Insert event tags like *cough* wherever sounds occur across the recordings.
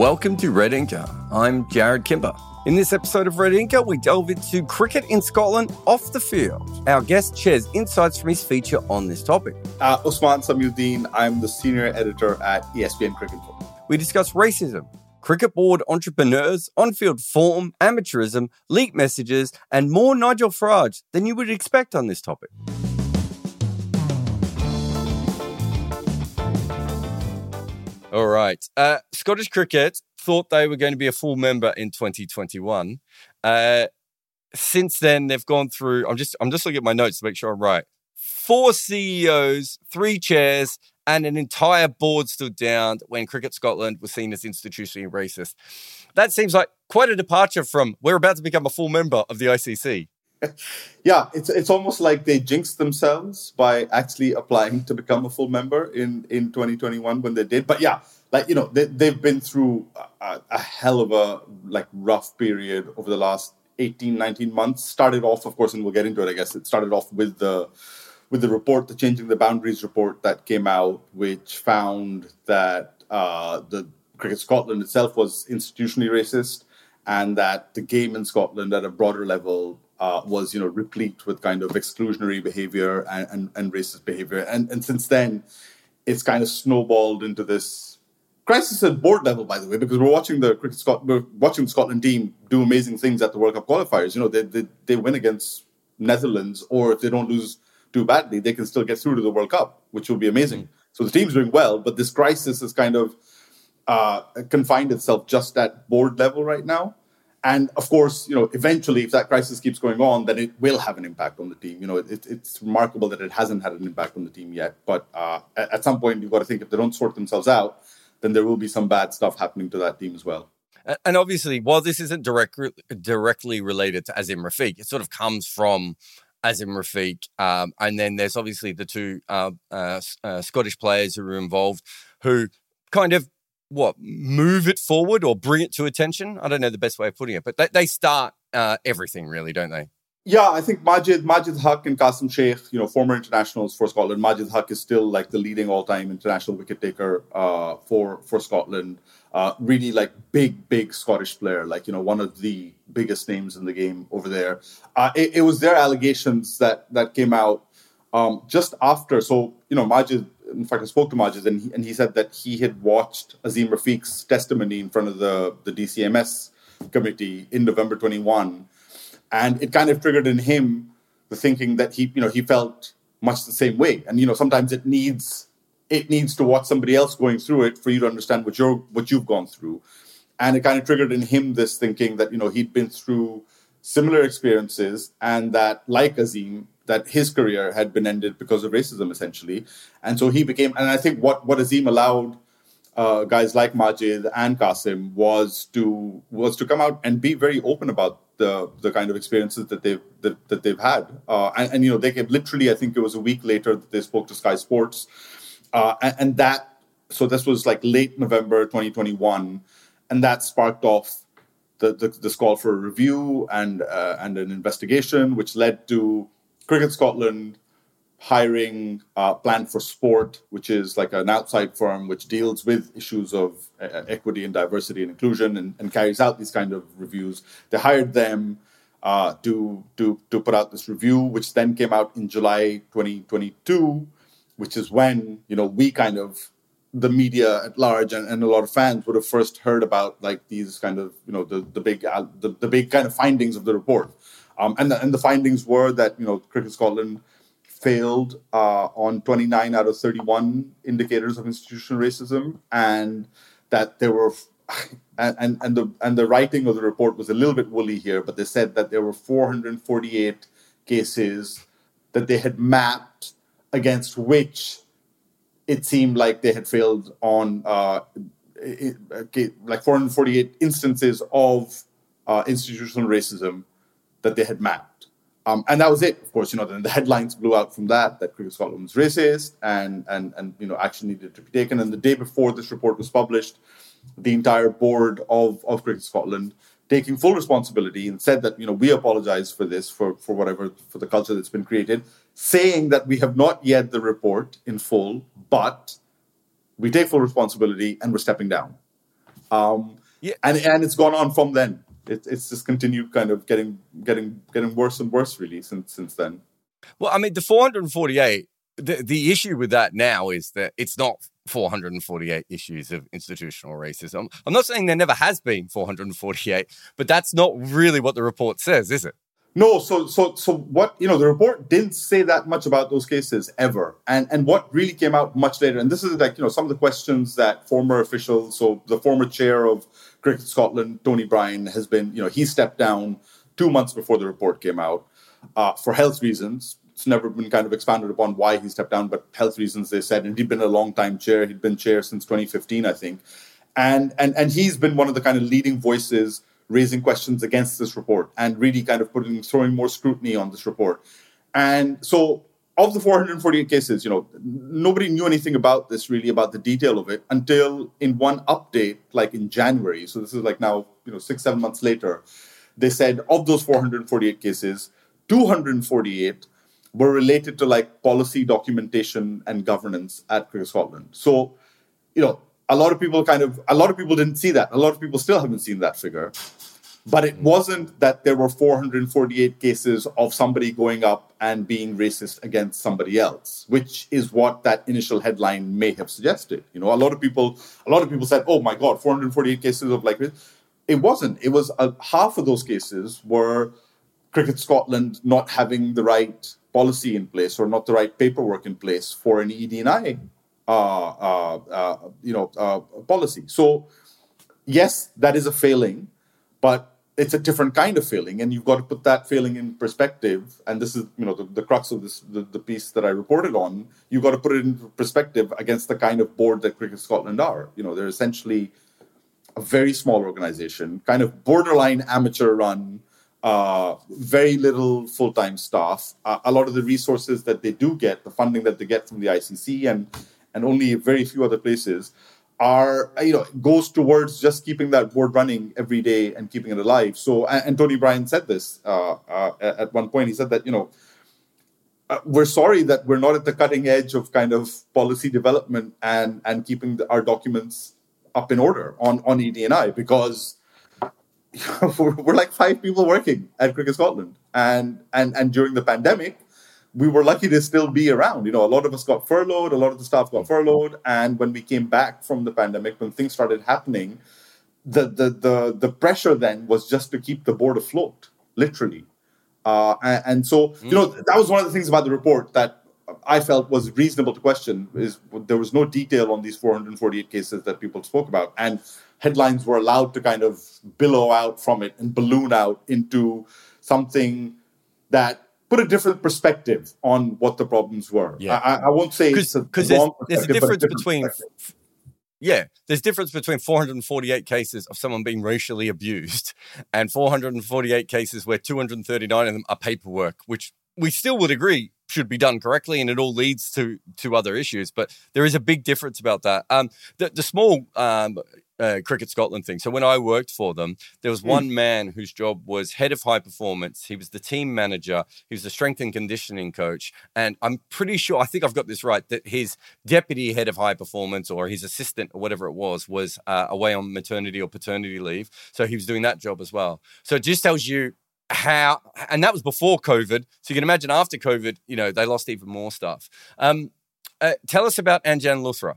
Welcome to Red Inker. I'm Jarrod Kimber. In this episode of Red Inker, we delve into cricket in Scotland off the field. Our guest shares insights from his feature on this topic. Uh, Osman Samiuddin, I'm the senior editor at ESPN Cricket. We discuss racism, cricket board entrepreneurs, on field form, amateurism, leaked messages, and more Nigel Farage than you would expect on this topic. All right. Uh, Scottish Cricket thought they were going to be a full member in 2021. Uh, since then, they've gone through. I'm just I'm just looking at my notes to make sure I'm right. Four CEOs, three chairs, and an entire board stood down when Cricket Scotland was seen as institutionally racist. That seems like quite a departure from we're about to become a full member of the ICC. *laughs* yeah, it's it's almost like they jinxed themselves by actually applying to become a full member in in 2021 when they did. But yeah, like you know, they they've been through a, a hell of a like rough period over the last 18 19 months. Started off, of course, and we'll get into it. I guess it started off with the with the report, the changing the boundaries report that came out, which found that uh, the Cricket Scotland itself was institutionally racist, and that the game in Scotland at a broader level uh, was you know replete with kind of exclusionary behavior and, and, and, racist behavior. And, and since then it's kind of snowballed into this crisis at board level by the way because we're watching the cricket Scot- we're watching the Scotland team do amazing things at the World Cup qualifiers. You know they, they, they win against Netherlands or if they don't lose too badly they can still get through to the World Cup which will be amazing. Mm-hmm. so the team's doing well but this crisis is kind of uh, confined itself just at board level right now and of course, you know, eventually, if that crisis keeps going on, then it will have an impact on the team. You know, it, it's remarkable that it hasn't had an impact on the team yet. But uh, at, some point, you've got to think if they don't sort themselves out, then there will be some bad stuff happening to that team as well. And obviously, while this isn't direct, directly related to Azeem Rafiq, it sort of comes from Azeem Rafiq. Um, and then there's obviously the two uh, uh, uh, Scottish players who were involved who kind of what move it forward or bring it to attention. I don't know the best way of putting it, but they, they start uh, everything really, don't they? Yeah, I think Majid, Majid Haq and Qasim Sheikh, you know, former internationals for Scotland. Majid Haq is still like the leading all-time international wicket taker uh, for for Scotland. Uh, really like big, big Scottish player, like you know, one of the biggest names in the game over there. Uh, it, it, was their allegations that that came out um, just after. So you know, Majid in fact, I spoke to Majid and he, and he said that he had watched Azeem Rafiq's testimony in front of the, the DCMS committee in November 21. And it kind of triggered in him the thinking that he, you know, he felt much the same way. And, you know, sometimes it needs, it needs to watch somebody else going through it for you to understand what you're, what you've gone through. And it kind of triggered in him this thinking that, you know, he'd been through similar experiences and that like Azeem, that his career had been ended because of racism, essentially. And so he became, and I think what, what Azeem allowed uh, guys like Majid and Qasim was to was to come out and be very open about the the kind of experiences that they've that, that they've had. Uh, and, and, you know, they came literally, I think it was a week later that they spoke to Sky Sports, uh, and, and that so this was like late November 2021, and that sparked off the, the, this call for a review and uh, and an investigation, which led to Cricket Scotland hiring uh, Plan for Sport, which is like an outside firm which deals with issues of uh, equity and diversity and inclusion and, and, carries out these kind of reviews. They hired them uh, to, to, to put out this review, which then came out in July 2022, which is when, you know, we kind of, the media at large and, and a lot of fans would have first heard about like these kind of, you know, the, the big, uh, the, the big kind of findings of the report. Um, and, the, and the findings were that, you know, Cricket Scotland failed uh, on 29 out of 31 indicators of institutional racism, and that there were *laughs* and and the and the writing of the report was a little bit woolly here, but they said that there were 448 cases that they had mapped against which it seemed like they had failed on uh, like 448 instances of uh, institutional racism that they had mapped. Um, and that was it. Of course, you know, then the headlines blew out from that that Cricket Scotland was racist, and and and you know, action needed to be taken. And the day before this report was published, the entire board of of Cricket Scotland taking full responsibility and said that you know we apologize for this for for whatever for the culture that's been created, saying that we have not yet the report in full, but we take full responsibility and we're stepping down. Um, yeah. and and it's gone on from then it, it's just continued kind of getting getting getting worse and worse really since since then. Well, I mean, the 448. The, the issue with that now is that it's not 448 issues of institutional racism. I'm not saying there never has been 448, but that's not really what the report says, is it? No, so so so what you know, the report didn't say that much about those cases ever, and and what really came out much later, and this is like you know some of the questions that former officials, so the former chair of Cricket Scotland, Tony Brian, has been you know he stepped down two months before the report came out uh, for health reasons. It's never been kind of expanded upon why he stepped down, but health reasons they said, and he'd been a long time chair. He'd been chair since 2015, I think, and and and he's been one of the kind of leading voices raising questions against this report and really kind of putting throwing more scrutiny on this report. And so of the 448 cases, you know, nobody knew anything about this really about the detail of it until in one update, like in January. So this is like now, you know, six, seven months later, they said of those 448 cases, 248 were related to like policy documentation and governance at Cricket Scotland. So, you know, a lot of people kind of a lot of people didn't see that. A lot of people still haven't seen that figure. But it wasn't that there were 448 cases of somebody going up and being racist against somebody else, which is what that initial headline may have suggested. You know, a lot of people, a lot of people said, "Oh my God, 448 cases of like." It wasn't. It was a, half of those cases were Cricket Scotland not having the right policy in place or not the right paperwork in place for an ED&I uh, uh, uh, you know, policy. So, yes, that is a failing, but it's a different kind of failing, and you've got to put that failing in perspective. And this is, you know, the, the crux of this, the, the, piece that I reported on. You've got to put it in perspective against the kind of board that Cricket Scotland are. You know, they're essentially a very small organization, kind of borderline amateur run, uh, very little full time staff. Uh, a lot of the resources that they do get, the funding that they get from the ICC and and only very few other places are you know goes towards just keeping that board running every day and keeping it alive. So and, tony brian said this uh, uh, at one point. He said that you know uh, we're sorry that we're not at the cutting edge of kind of policy development and and keeping the, our documents up in order on on ED&I because we're, *laughs* we're like five people working at Cricket Scotland. And and and during the pandemic we were lucky to still be around. You know, a lot of us got furloughed, a lot of the staff got furloughed, and when we came back from the pandemic, when things started happening, the the the, the pressure then was just to keep the board afloat, literally. Uh, and, and, so, you know, that was one of the things about the report that I felt was reasonable to question. Is there was no detail on these 448 cases that people spoke about, and headlines were allowed to kind of billow out from it and balloon out into something that put a different perspective on what the problems were. Yeah. I, I won't say because there's, there's, a difference a between yeah, there's difference between 448 cases of someone being racially abused *laughs* and 448 cases where 239 of them are paperwork, which we still would agree should be done correctly, and it all leads to to other issues. But there is a big difference about that. Um, the, the small um, uh, Cricket Scotland thing. So when I worked for them, there was one mm. man whose job was head of high performance. He was the team manager. He was the strength and conditioning coach. And I'm pretty sure, I think I've got this right, that his deputy head of high performance or his assistant or whatever it was was uh, away on maternity or paternity leave. So he was doing that job as well. So it just tells you how, and that was before COVID. So you can imagine after COVID, you know, they lost even more stuff. Um, uh, tell us about Anjan Luthra.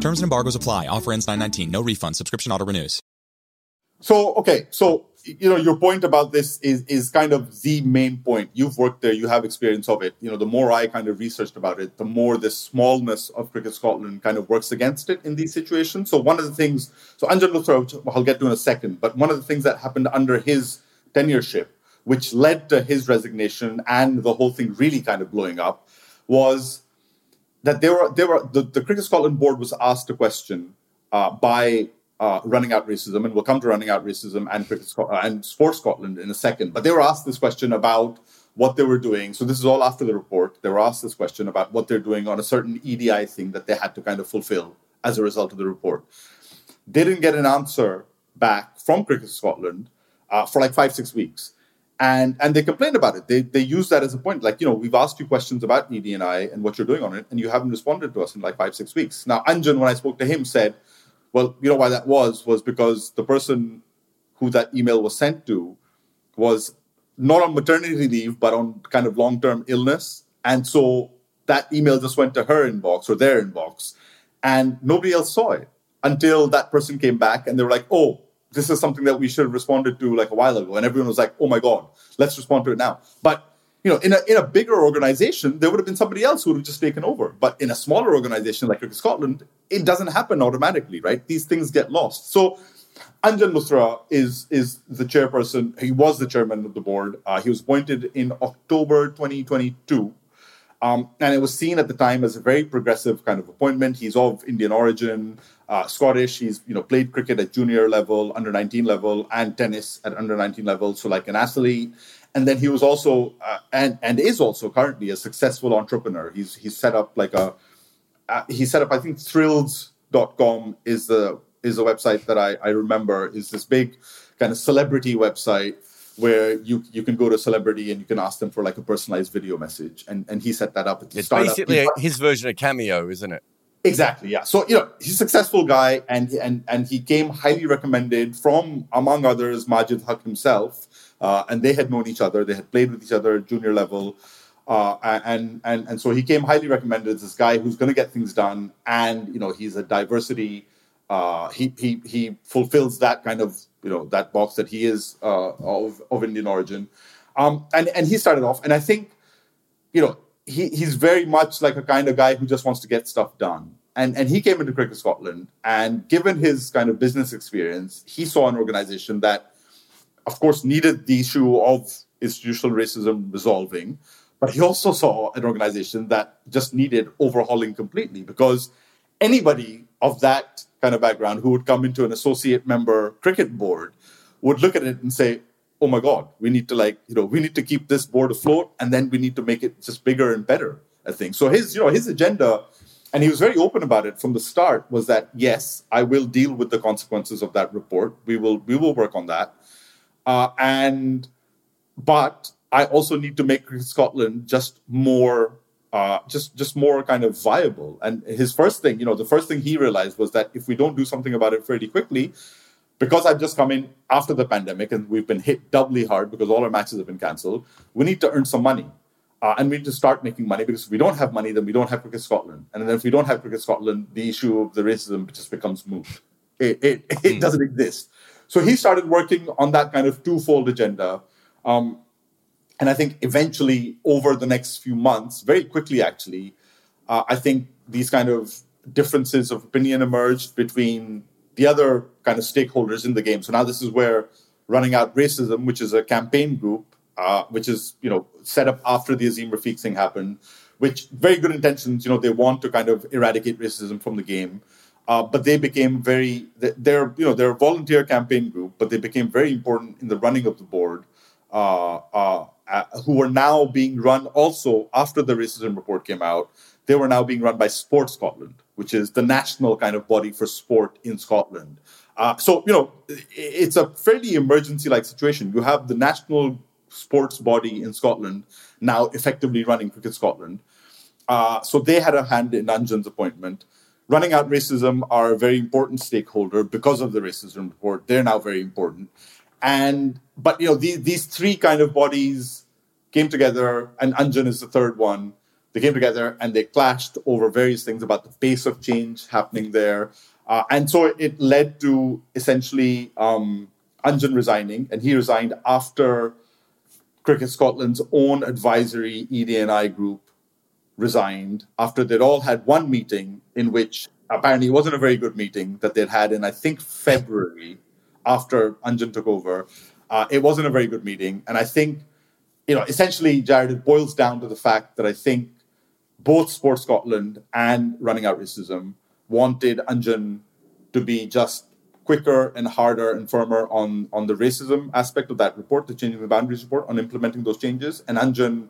Terms and embargoes apply. Offer ends 919. No refund. Subscription auto renews. So, okay. So, you know, your point about this is, is kind of the main point. You've worked there. You have experience of it. You know, the more I kind of researched about it, the more the smallness of Cricket Scotland kind of works against it in these situations. So one of the things, so Anjan Luthra, which I'll get to in a second, but one of the things that happened under his tenureship, which led to his resignation and the whole thing really kind of blowing up, was that there were there were the, the Cricket Scotland board was asked a question uh, by uh, running out racism, and we'll come to running out racism and cricket Sc- uh, and sports Scotland in a second. But they were asked this question about what they were doing. So this is all after the report. They were asked this question about what they're doing on a certain EDI thing that they had to kind of fulfill as a result of the report. They didn't get an answer back from Cricket Scotland uh, for like five six weeks and and they complained about it. They they use that as a point, like you know, we've asked you questions about EDI and what you're doing on it, and you haven't responded to us in like five six weeks. Now, Anjan, when I spoke to him, said, "Well, you know why that was was because the person who that email was sent to was not on maternity leave, but on kind of long term illness, and so that email just went to her inbox or their inbox, and nobody else saw it until that person came back and they were like, oh." This is something that we should have responded to like a while ago. And everyone was like, oh my God, let's respond to it now. But you know, in a in a bigger organization, there would have been somebody else who would have just taken over. But in a smaller organization like Scotland, it doesn't happen automatically, right? These things get lost. So Anjan Luthra is is the chairperson. He was the chairman of the board. Uh, he was appointed in October 2022 um, and it was seen at the time as a very progressive kind of appointment. He's of Indian origin, uh, Scottish. He's you know played cricket at junior level, under 19 level, and tennis at under 19 level. So like an athlete. And then he was also uh, and and is also currently a successful entrepreneur. He's he's set up like a uh, he set up I think Thrills.com is the is a website that I, I remember is this big kind of celebrity website where you you can go to a celebrity and you can ask them for like a personalized video message, and and he set that up. At the it's basically a, his version of Cameo, isn't it? Exactly, yeah. So you know he's a successful guy, and and and he came highly recommended from among others Majid Haq himself, uh, and they had known each other. They had played with each other at junior level. Uh, and and and so he came highly recommended as this guy who's going to get things done, and you know he's a diversity. Uh, he he he fulfills that kind of you know that box that he is uh, of of Indian origin, um, and and he started off, and I think, you know, he he's very much like a kind of guy who just wants to get stuff done, and and he came into Cricket Scotland, and given his kind of business experience, he saw an organization that, of course, needed the issue of institutional racism resolving, but he also saw an organization that just needed overhauling completely because anybody of that kind of background who would come into an associate member cricket board would look at it and say, oh my God, we need to like, you know, we need to keep this board afloat and then we need to make it just bigger and better, I think. So his, you know, his agenda, and he was very open about it from the start, was that yes, I will deal with the consequences of that report. We will we will work on that. Uh, and but I also need to make Scotland just more uh, just just more kind of viable. And his first thing, you know, the first thing he realized was that if we don't do something about it fairly quickly, because I've just come in after the pandemic and we've been hit doubly hard because all our matches have been cancelled, we need to earn some money. Uh, and we need to start making money because if we don't have money, then we don't have Cricket Scotland. And then if we don't have Cricket Scotland, the issue of the racism just becomes moot. It, it, it mm. doesn't exist. So he started working on that kind of twofold agenda. Um, and I think eventually, over the next few months, very quickly actually, uh, I think these kind of differences of opinion emerged between the other kind of stakeholders in the game. So now this is where Running Out Racism, which is a campaign group, uh, which is you know set up after the Azeem Rafiq thing happened, which very good intentions. You know they want to kind of eradicate racism from the game, uh, but they became very they're you know they're a volunteer campaign group, but they became very important in the running of the board. Uh, uh, who were now being run also after the racism report came out. They were now being run by Sport Scotland, which is the national kind of body for sport in Scotland. Uh, so, you know, it's a fairly emergency like situation. You have the national sports body in Scotland now effectively running Cricket Scotland. Uh, so they had a hand in Anjan's appointment. Running out racism are a very important stakeholder because of the racism report. They're now very important. And but you know these these three kind of bodies came together, and Anjan is the third one. They came together and they clashed over various things about the pace of change happening there, uh, and so it led to essentially um, Anjan resigning, and he resigned after Cricket Scotland's own advisory ED&I group resigned after they'd all had one meeting in which apparently it wasn't a very good meeting that they'd had in I think February after Anjan took over. Uh, it wasn't a very good meeting, and I think you know essentially, Jarrod, it boils down to the fact that I think both Sport Scotland and Running Out Racism wanted Anjan to be just quicker and harder and firmer on, on the racism aspect of that report, the changing the boundaries report, on implementing those changes. And Anjan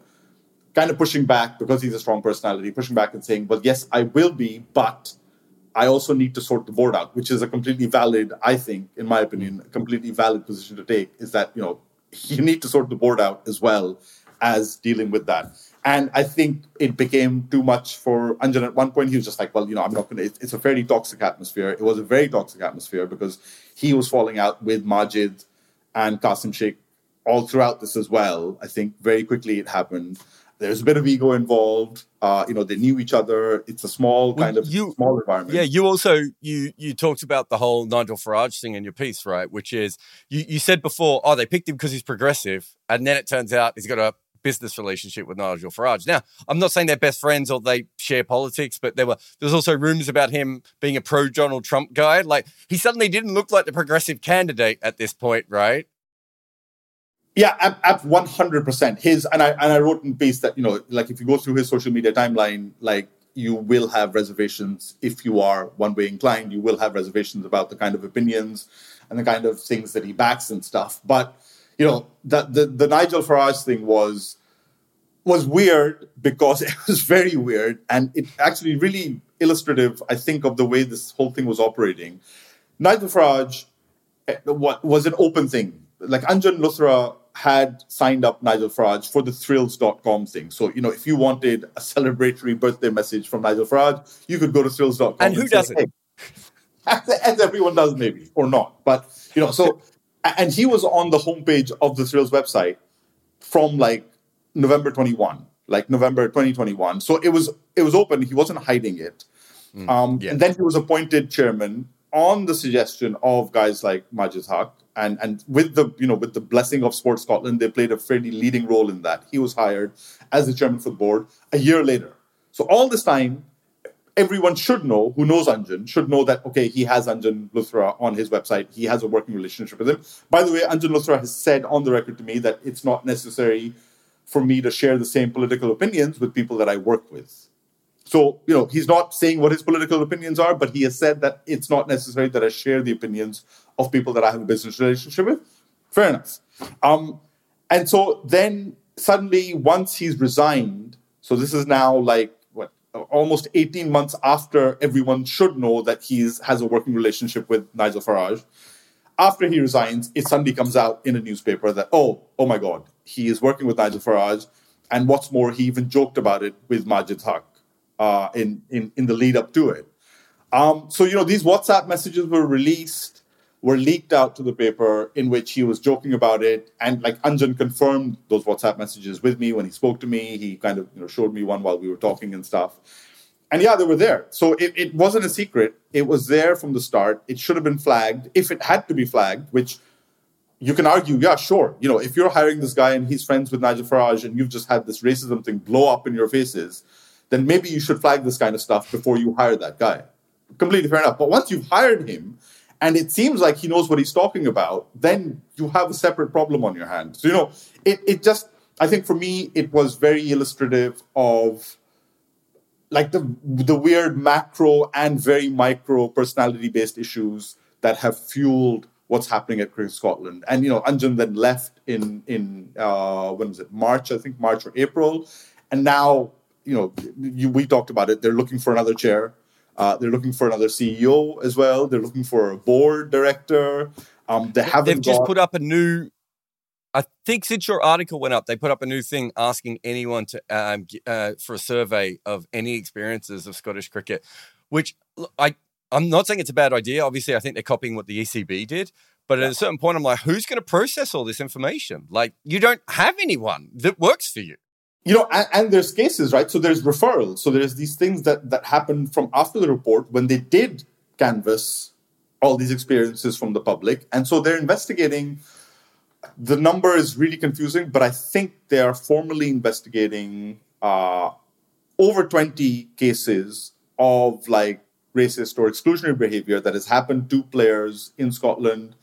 kind of pushing back because he's a strong personality, pushing back and saying, well, yes, I will be, but I also need to sort the board out, which is a completely valid, I think, in my opinion, a completely valid position to take, is that, you know, *laughs* you need to sort the board out as well as dealing with that. And I think it became too much for Anjan. At one point, he was just like, well, you know, I'm not going to, it's a fairly toxic atmosphere. It was a very toxic atmosphere because he was falling out with Majid and Qasim Sheikh all throughout this as well. I think very quickly it happened. There's a bit of ego involved. Uh, you know, they knew each other. It's a small kind of you, small environment. Yeah, you also you you talked about the whole Nigel Farage thing in your piece, right? Which is you you said before, oh, they picked him because he's progressive, and then it turns out he's got a business relationship with Nigel Farage. Now, I'm not saying they're best friends or they share politics, but there were there's also rumors about him being a pro Donald Trump guy. Like he suddenly didn't look like the progressive candidate at this point, right? Yeah, at, one hundred percent. His and I and I wrote in piece that you know, like if you go through his social media timeline, like you will have reservations if you are one way inclined. You will have reservations about the kind of opinions and the kind of things that he backs and stuff. But you know, the, the, the Nigel Farage thing was was weird because *laughs* it was very weird and it actually really illustrative, I think, of the way this whole thing was operating. Nigel Farage eh, was an open thing. Like Anjan Luthra had signed up Nigel Farage for the thrills.com thing. So, you know, if you wanted a celebratory birthday message from Nigel Farage, you could go to thrills.com. And who and doesn't? Say, hey. *laughs* As everyone does, maybe, or not. But, you know, so and he was on the homepage of the Thrills website from like November 21, like November 2021. So it was it was open. He wasn't hiding it. Mm, um, yeah. And then he was appointed chairman on the suggestion of guys like Majid Haq, and and with the you know with the blessing of Sport Scotland, they played a fairly leading role in that. He was hired as the chairman for the board a year later. So all this time, everyone should know who knows Anjan should know that okay he has Anjan Luthra on his website he has a working relationship with him by the way Anjan Luthra has said on the record to me that it's not necessary for me to share the same political opinions with people that I work with so you know he's not saying what his political opinions are but he has said that it's not necessary that I share the opinions of people that I have a business relationship with fair enough um, and so then suddenly once he's resigned so this is now like what almost 18 months after everyone should know that he has a working relationship with Nigel Farage. After he resigns, it suddenly comes out in a newspaper that, oh, oh my God, he is working with Nigel Farage. And what's more, he even joked about it with Majid Haq uh, in, in, in the lead up to it. Um, so, you know, these WhatsApp messages were released were leaked out to the paper in which he was joking about it. And like anjan confirmed those whatsapp messages with me when he spoke to me. He kind of you know showed me one while we were talking and stuff. And yeah they were there. So it, it wasn't a secret. It was there from the start. It should have been flagged if it had to be flagged which you can argue yeah sure. You know if you're hiring this guy and he's friends with nigel farage and you've just had this racism thing blow up in your faces then maybe you should flag this kind of stuff before you hire that guy completely fair enough but once you've hired him and it seems like he knows what he's talking about, then you have a separate problem on your hands. So, you know, it, it just, I think for me, it was very illustrative of like the the weird macro and very micro personality based issues that have fueled what's happening at Cricket Scotland. And you know, Anjan then left in in uh, when was it March? I think March or April, and now you know you, we talked about it. They're looking for another chair. Uh, they're looking for another CEO as well. They're looking for a board director. Um, they haven't. They've just got- put up a new. I think since your article went up, they put up a new thing asking anyone to um, uh, for a survey of any experiences of Scottish cricket, which I I'm not saying it's a bad idea. Obviously, I think they're copying what the ECB did. But at a certain point, I'm like, who's going to process all this information? Like, you don't have anyone that works for you. You know and, and there's cases right? So there's referrals so there's these things that that happened from after the report when they did canvass all these experiences from the public. And so they're investigating. The number is really confusing but i think they are formally investigating uh, over 20 cases of like racist or exclusionary behavior that has happened to players in scotland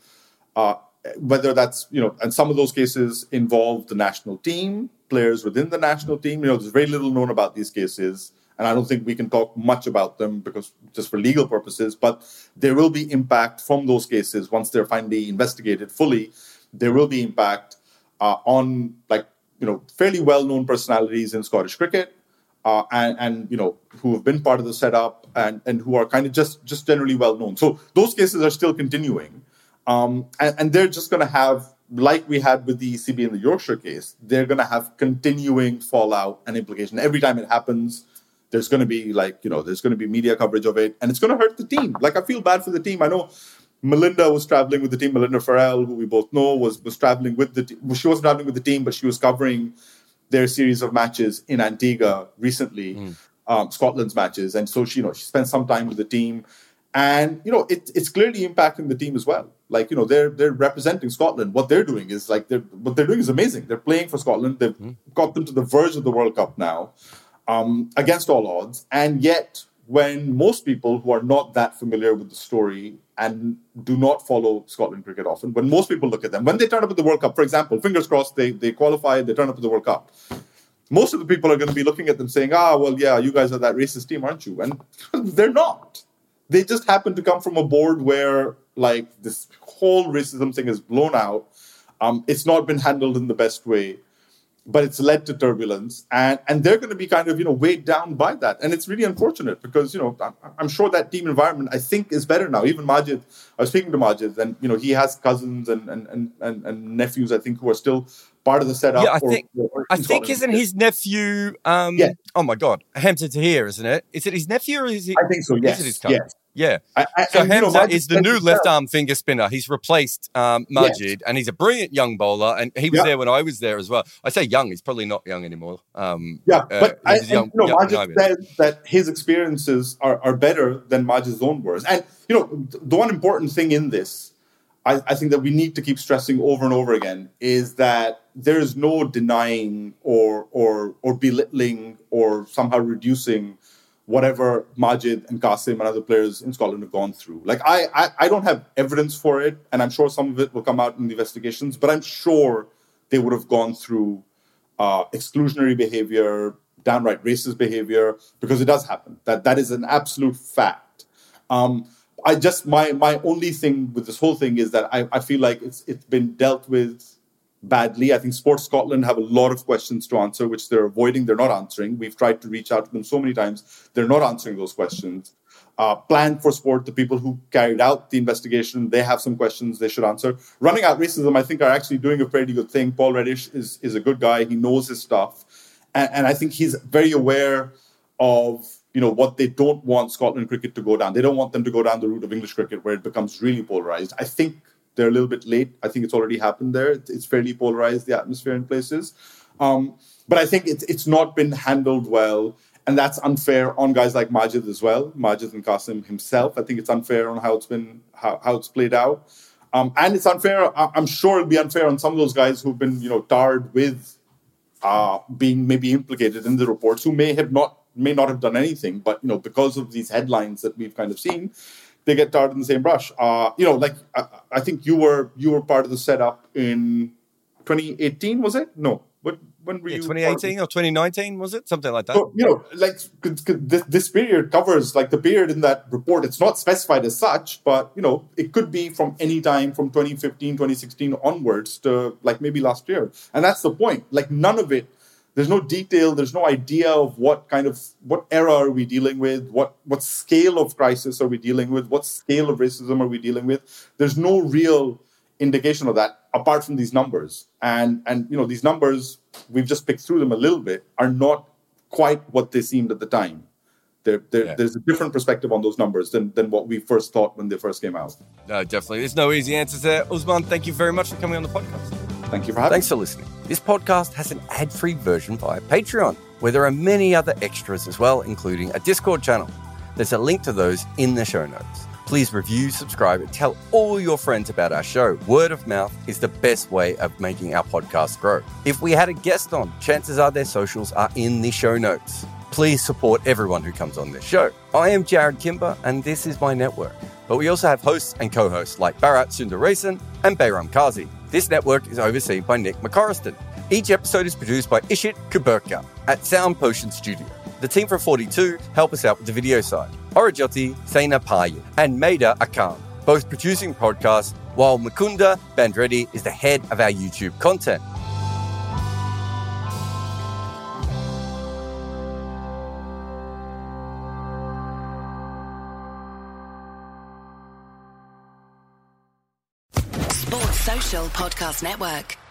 uh, whether that's you know and some of those cases involve the national team players within the national team. You know there's very little known about these cases and i don't think we can talk much about them because just for legal purposes but there will be impact from those cases once they're finally investigated fully. There will be impact uh, on like you know fairly well-known personalities in scottish cricket uh, and, and you know who have been part of the setup and, and who are kind of just just generally well known so those cases are still continuing um, and, and they're just going to have, like we had with the ECB in the Yorkshire case, they're going to have continuing fallout and implication. Every time it happens, there's going to be like, you know, there's going to be media coverage of it, and it's going to hurt the team. Like, I feel bad for the team. I know Melinda was traveling with the team. Melinda Farrell, who we both know, was was traveling with the team. Well, she wasn't traveling with the team, but she was covering their series of matches in Antigua recently, um, Scotland's matches, and so she, you know, she spent some time with the team, and you know, it, it's clearly impacting the team as well. Like, you know, they're they're representing Scotland. What they're doing is like they're what they're doing is amazing. They're playing for Scotland. They've got them to the verge of the World Cup now, um, against all odds, and yet when most people who are not that familiar with the story and do not follow Scotland cricket often, when most people look at them, when they turn up at the World Cup, for example, fingers crossed, they, they qualify, they turn up at the World Cup. Most of the people are going to be looking at them saying, ah, well, yeah, you guys are that racist team, aren't you? And *laughs* they're not. They just happen to come from a board where, like, this whole racism thing is blown out. Um, it's not been handled in the best way but it's led to turbulence and and they're going to be kind of you know weighed down by that and it's really unfortunate because you know I'm, I'm sure that team environment i think is better now even majid i was speaking to majid and you know he has cousins and and and, and, and nephews i think who are still part of the setup Yeah, I or- think- or I think isn't his nephew? Um, Yeah. Oh my God, Hamza Tahir, isn't it? Is it his nephew or is it? i think so Is yes it his cousin? yes Yeah. I, I, So and, you know, Hamza is the new left arm finger spinner. He's replaced um, Majid, and he's a brilliant young bowler. And he was Yeah. there when I was there as well. I say young; he's probably not young anymore. Um, Yeah, uh, but he I, young- and, you know, Majid said that his experiences are, are better than Majid's own words. And, you know, the one important thing in this, I, I think that we need to keep stressing over and over again, is that there is no denying or, or, or belittling or somehow reducing whatever Majid and Qasim and other players in Scotland have gone through. Like, I, I, I don't have evidence for it, and I'm sure some of it will come out in the investigations, but I'm sure they would have gone through uh, exclusionary behavior, downright racist behavior, because it does happen. That that is an absolute fact. Um, I just my my only thing with this whole thing is that I, I feel like it's it's been dealt with badly. I think Sports Scotland have a lot of questions to answer, which they're avoiding. They're not answering. We've tried to reach out to them so many times. They're not answering those questions. Uh, Plan for Sport, the people who carried out the investigation, they have some questions they should answer. Running out racism, I think, are actually doing a pretty good thing. Paul Reddish is is a good guy. He knows his stuff, and, and I think he's very aware of you know what they don't want Scotland cricket to go down. They don't want them to go down the route of English cricket where it becomes really polarized. I think they're a little bit late. I think it's already happened there. It's fairly polarized the atmosphere in places, um, but I think it's it's not been handled well, and that's unfair on guys like Majid as well. Majid and Qasim himself. I think it's unfair on how it's been how, how it's played out, um, and it's unfair. I- I'm sure it'll be unfair on some of those guys who've been you know tarred with uh, being maybe implicated in the reports who may have not may not have done anything, but you know because of these headlines that we've kind of seen, they get tarred in the same brush. Uh, you know, like I, I think you were you were part of the setup in 2018, was it? No, what when were Yeah, you? 2018 or 2019 was it? Something like that. So, you know, like this, this period covers like the period in that report. It's not specified as such, but you know, it could be from any time from 2015, 2016 onwards to like maybe last year. And that's the point. Like none of it. There's no detail. There's no idea of what kind of what era are we dealing with. What what scale of crisis are we dealing with? What scale of racism are we dealing with? There's no real indication of that apart from these numbers and and you know these numbers we've just picked through them a little bit are not quite what they seemed at the time there, there Yeah. there's a different perspective on those numbers than than what we first thought when they first came out No, definitely. There's no easy answers there. Osman, thank you very much for coming on the podcast. thank you for having me. Thanks for listening. This podcast has an ad free version via Patreon, where there are many other extras as well, including a Discord channel. There's a link to those in the show notes. Please review, subscribe, and tell all your friends about our show. Word of mouth is the best way of making our podcast grow. If we had a guest on, chances are their socials are in the show notes. Please support everyone who comes on this show. I am Jarrod Kimber, and this is my network. But we also have hosts and co hosts like Bharat Sundaresan and Bayram Kazi. This network is overseen by Nick McCorriston. Each episode is produced by Ishit Kuberkar at Sound Potion Studio. The team from 42 help us out with the video side. Aurojyoti, Saina Payan, and Maida Akan, both producing podcasts, while Mukunda Bandreddi is the head of our YouTube content. Podcast Network.